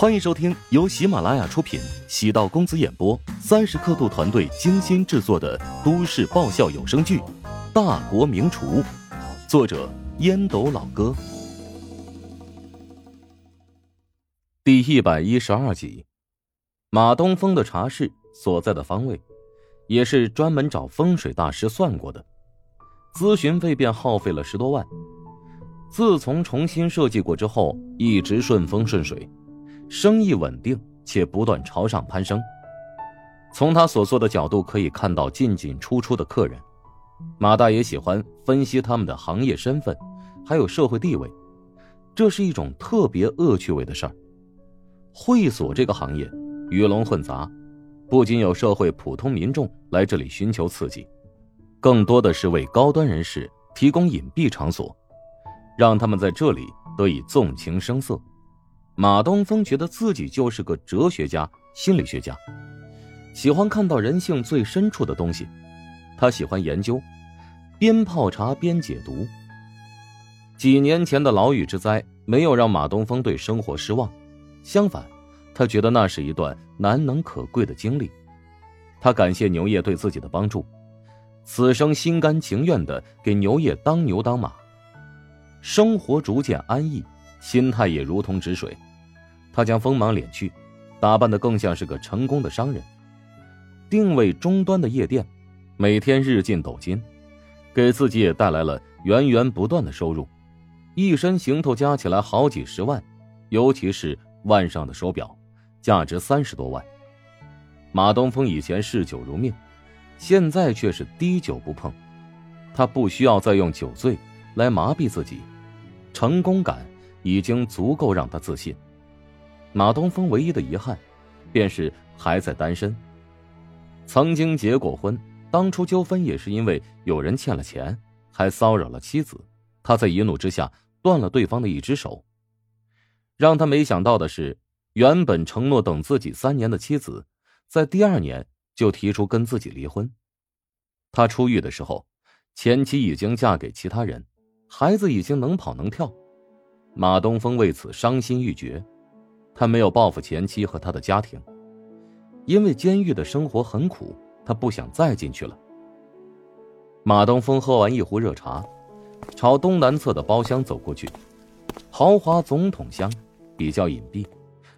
欢迎收听由喜马拉雅出品、喜道公子演播、三十刻度团队精心制作的都市爆笑有声剧《大国名厨》，作者烟斗老哥，第一百一十二集。马东风的茶室所在的方位，也是专门找风水大师算过的，咨询费便耗费了十多万。自从重新设计过之后，一直顺风顺水。生意稳定且不断朝上攀升。从他所做的角度可以看到进进出出的客人。马大爷喜欢分析他们的行业身份，还有社会地位，这是一种特别恶趣味的事儿。会所这个行业鱼龙混杂，不仅有社会普通民众来这里寻求刺激，更多的是为高端人士提供隐蔽场所，让他们在这里得以纵情声色。马东风觉得自己就是个哲学家、心理学家，喜欢看到人性最深处的东西。他喜欢研究，边泡茶边解读。几年前的牢狱之灾没有让马东风对生活失望，相反，他觉得那是一段难能可贵的经历。他感谢牛业对自己的帮助，此生心甘情愿的给牛业当牛当马。生活逐渐安逸，心态也如同止水。他将锋芒敛去，打扮的更像是个成功的商人。定位中端的夜店，每天日进斗金，给自己也带来了源源不断的收入。一身行头加起来好几十万，尤其是腕上的手表，价值三十多万。马东风以前嗜酒如命，现在却是滴酒不碰。他不需要再用酒醉来麻痹自己，成功感已经足够让他自信。马东风唯一的遗憾，便是还在单身。曾经结过婚，当初纠纷也是因为有人欠了钱，还骚扰了妻子。他在一怒之下断了对方的一只手。让他没想到的是，原本承诺等自己三年的妻子，在第二年就提出跟自己离婚。他出狱的时候，前妻已经嫁给其他人，孩子已经能跑能跳。马东风为此伤心欲绝。他没有报复前妻和他的家庭，因为监狱的生活很苦，他不想再进去了。马东风喝完一壶热茶，朝东南侧的包厢走过去。豪华总统厢，比较隐蔽，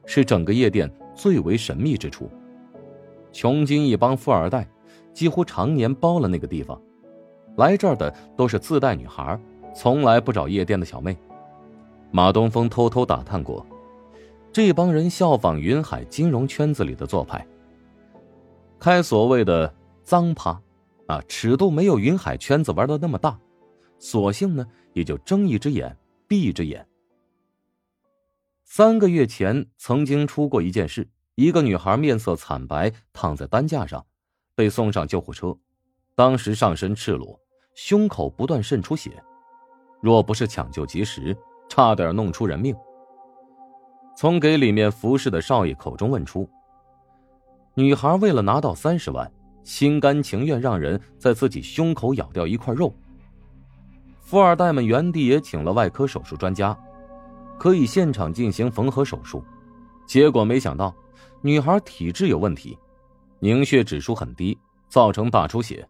是整个夜店最为神秘之处。穷尽一帮富二代，几乎常年包了那个地方。来这儿的都是自带女孩，从来不找夜店的小妹。马东风偷偷打探过。这帮人效仿云海金融圈子里的做派，开所谓的脏趴，啊，尺度没有云海圈子玩的那么大，索性呢也就睁一只眼闭一只眼。三个月前曾经出过一件事，一个女孩面色惨白，躺在担架上，被送上救护车，当时上身赤裸，胸口不断渗出血，若不是抢救及时，差点弄出人命。从给里面服侍的少爷口中问出，女孩为了拿到三十万，心甘情愿让人在自己胸口咬掉一块肉。富二代们原地也请了外科手术专家，可以现场进行缝合手术，结果没想到女孩体质有问题，凝血指数很低，造成大出血。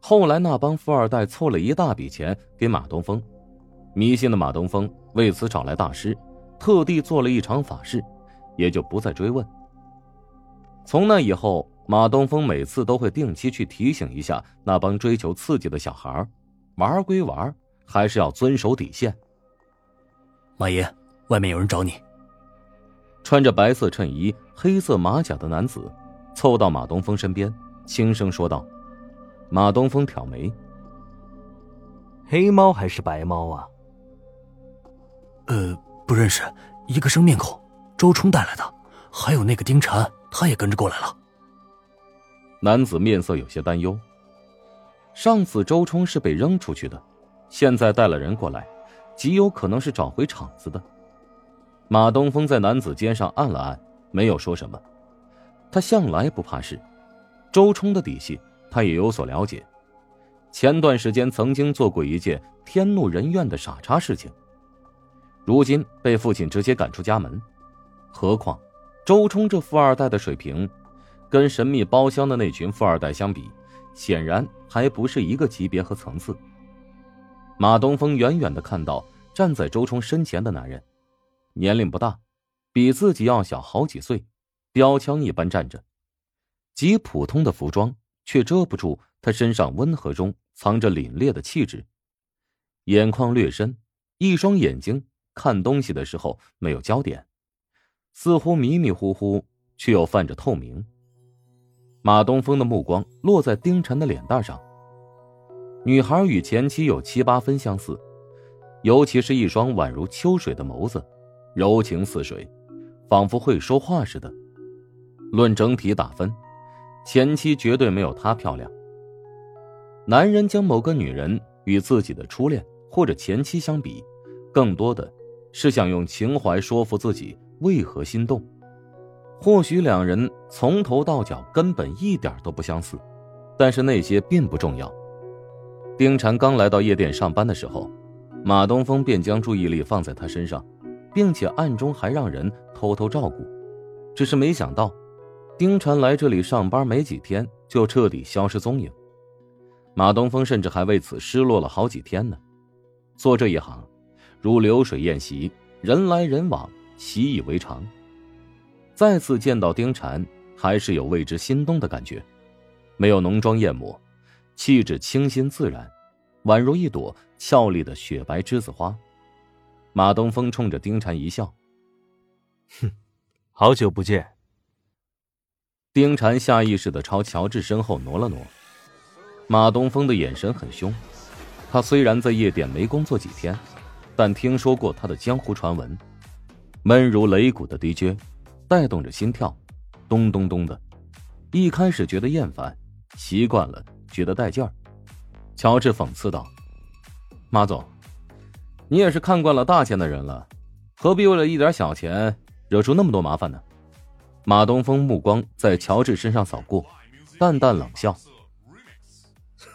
后来那帮富二代凑了一大笔钱给马东风，迷信的马东风为此找来大师。特地做了一场法事，也就不再追问。从那以后，马东风每次都会定期去提醒一下那帮追求刺激的小孩玩归玩，还是要遵守底线。马爷，外面有人找你。穿着白色衬衣、黑色马甲的男子凑到马东风身边，轻声说道：“马东风挑眉，黑猫还是白猫啊？呃。”不认识，一个生面孔，周冲带来的，还有那个丁禅，他也跟着过来了。男子面色有些担忧。上次周冲是被扔出去的，现在带了人过来，极有可能是找回场子的。马东风在男子肩上按了按，没有说什么。他向来不怕事，周冲的底细他也有所了解。前段时间曾经做过一件天怒人怨的傻叉事情。如今被父亲直接赶出家门，何况，周冲这富二代的水平，跟神秘包厢的那群富二代相比，显然还不是一个级别和层次。马东风远远的看到站在周冲身前的男人，年龄不大，比自己要小好几岁，标枪一般站着，极普通的服装却遮不住他身上温和中藏着凛冽的气质。眼眶略深，一双眼睛看东西的时候没有焦点。似乎迷迷糊糊，却又泛着透明。马东风的目光落在丁晨的脸蛋上。女孩与前妻有七八分相似，尤其是一双宛如秋水的眸子，柔情似水，仿佛会说话似的。论整体打分，前妻绝对没有她漂亮。男人将某个女人与自己的初恋或者前妻相比，更多的是想用情怀说服自己。为何心动？或许两人从头到脚根本一点都不相似，但是那些并不重要。丁婵刚来到夜店上班的时候，马东风便将注意力放在他身上，并且暗中还让人偷偷照顾。只是没想到，丁婵来这里上班没几天就彻底消失踪影。马东风甚至还为此失落了好几天呢。做这一行，如流水宴席，人来人往。习以为常。再次见到丁禅，还是有为之心动的感觉。没有浓妆艳抹，气质清新自然，宛如一朵俏丽的雪白栀子花。马东风冲着丁禅一笑：“哼，好久不见。”丁禅下意识的朝乔治身后挪了挪。马东风的眼神很凶。他虽然在夜店没工作几天，但听说过他的江湖传闻。闷如擂鼓的 DJ，带动着心跳，咚咚咚的。一开始觉得厌烦，习惯了觉得带劲儿。乔治讽刺道：“马总，你也是看惯了大钱的人了，何必为了一点小钱惹出那么多麻烦呢？”马东风目光在乔治身上扫过，淡淡冷笑：“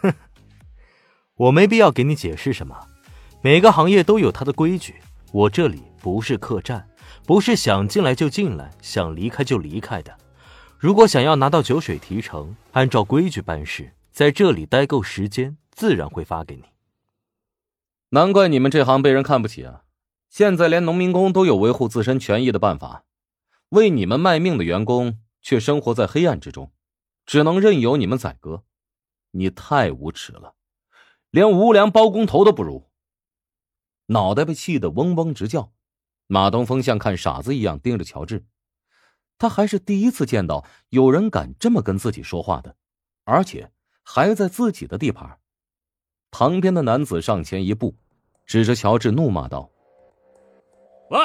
哼，我没必要给你解释什么。每个行业都有它的规矩，我这里不是客栈。”不是想进来就进来，想离开就离开的。如果想要拿到酒水提成，按照规矩办事，在这里待够时间，自然会发给你。难怪你们这行被人看不起啊！现在连农民工都有维护自身权益的办法，为你们卖命的员工却生活在黑暗之中，只能任由你们宰割。你太无耻了，连无良包工头都不如。脑袋被气得嗡嗡直叫。马东风像看傻子一样盯着乔治，他还是第一次见到有人敢这么跟自己说话的，而且还在自己的地盘。旁边的男子上前一步，指着乔治怒骂道：“喂，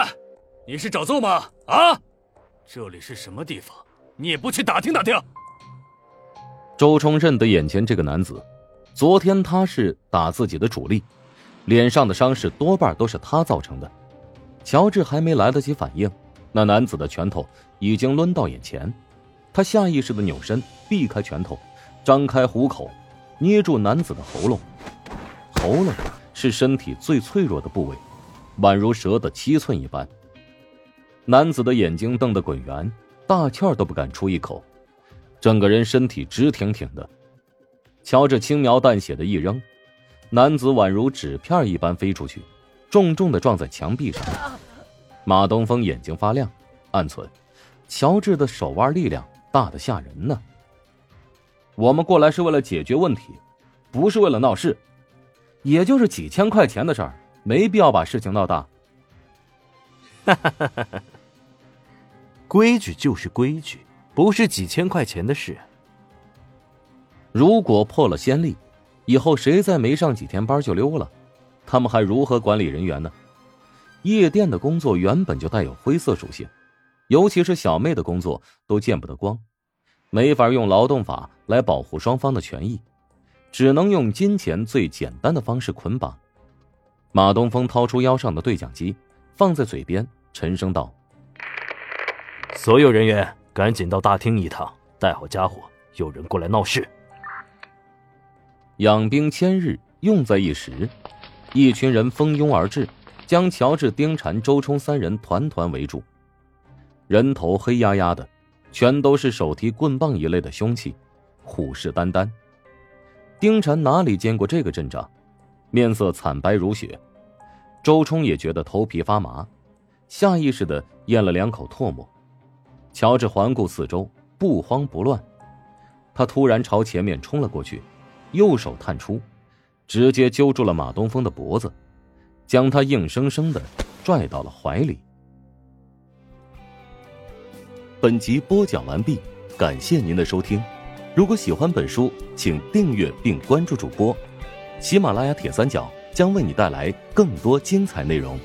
你是找揍吗？啊，这里是什么地方？你也不去打听打听？”周冲认得眼前这个男子，昨天他是打自己的主力，脸上的伤势多半都是他造成的。乔治还没来得及反应，那男子的拳头已经抡到眼前，他下意识的扭身避开拳头，张开虎口，捏住男子的喉咙。喉咙是身体最脆弱的部位，宛如蛇的七寸一般。男子的眼睛瞪得滚圆，大气儿都不敢出一口，整个人身体直挺挺的。乔治轻描淡写的一扔，男子宛如纸片一般飞出去。重重的撞在墙壁上，马东风眼睛发亮，暗存：乔治的手腕力量大的吓人呢。我们过来是为了解决问题，不是为了闹事，也就是几千块钱的事儿，没必要把事情闹大。哈哈哈哈哈！规矩就是规矩，不是几千块钱的事。如果破了先例，以后谁再没上几天班就溜了。他们还如何管理人员呢？夜店的工作原本就带有灰色属性，尤其是小妹的工作都见不得光，没法用劳动法来保护双方的权益，只能用金钱最简单的方式捆绑。马东风掏出腰上的对讲机，放在嘴边，沉声道：“所有人员赶紧到大厅一趟，带好家伙，有人过来闹事。”养兵千日，用在一时。一群人蜂拥而至，将乔治、丁禅、周冲三人团团围住。人头黑压压的，全都是手提棍棒一类的凶器，虎视眈眈。丁禅哪里见过这个阵仗，面色惨白如雪。周冲也觉得头皮发麻，下意识的咽了两口唾沫。乔治环顾四周，不慌不乱。他突然朝前面冲了过去，右手探出，直接揪住了马东风的脖子，将他硬生生的拽到了怀里。本集播讲完毕，感谢您的收听。如果喜欢本书，请订阅并关注主播。喜马拉雅铁三角将为你带来更多精彩内容。